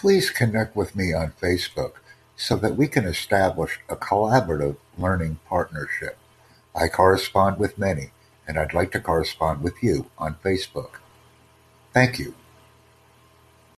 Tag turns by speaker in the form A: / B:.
A: Please connect with me on Facebook so that we can establish a collaborative learning partnership. I correspond with many, and I'd like to correspond with you on Facebook. Thank you.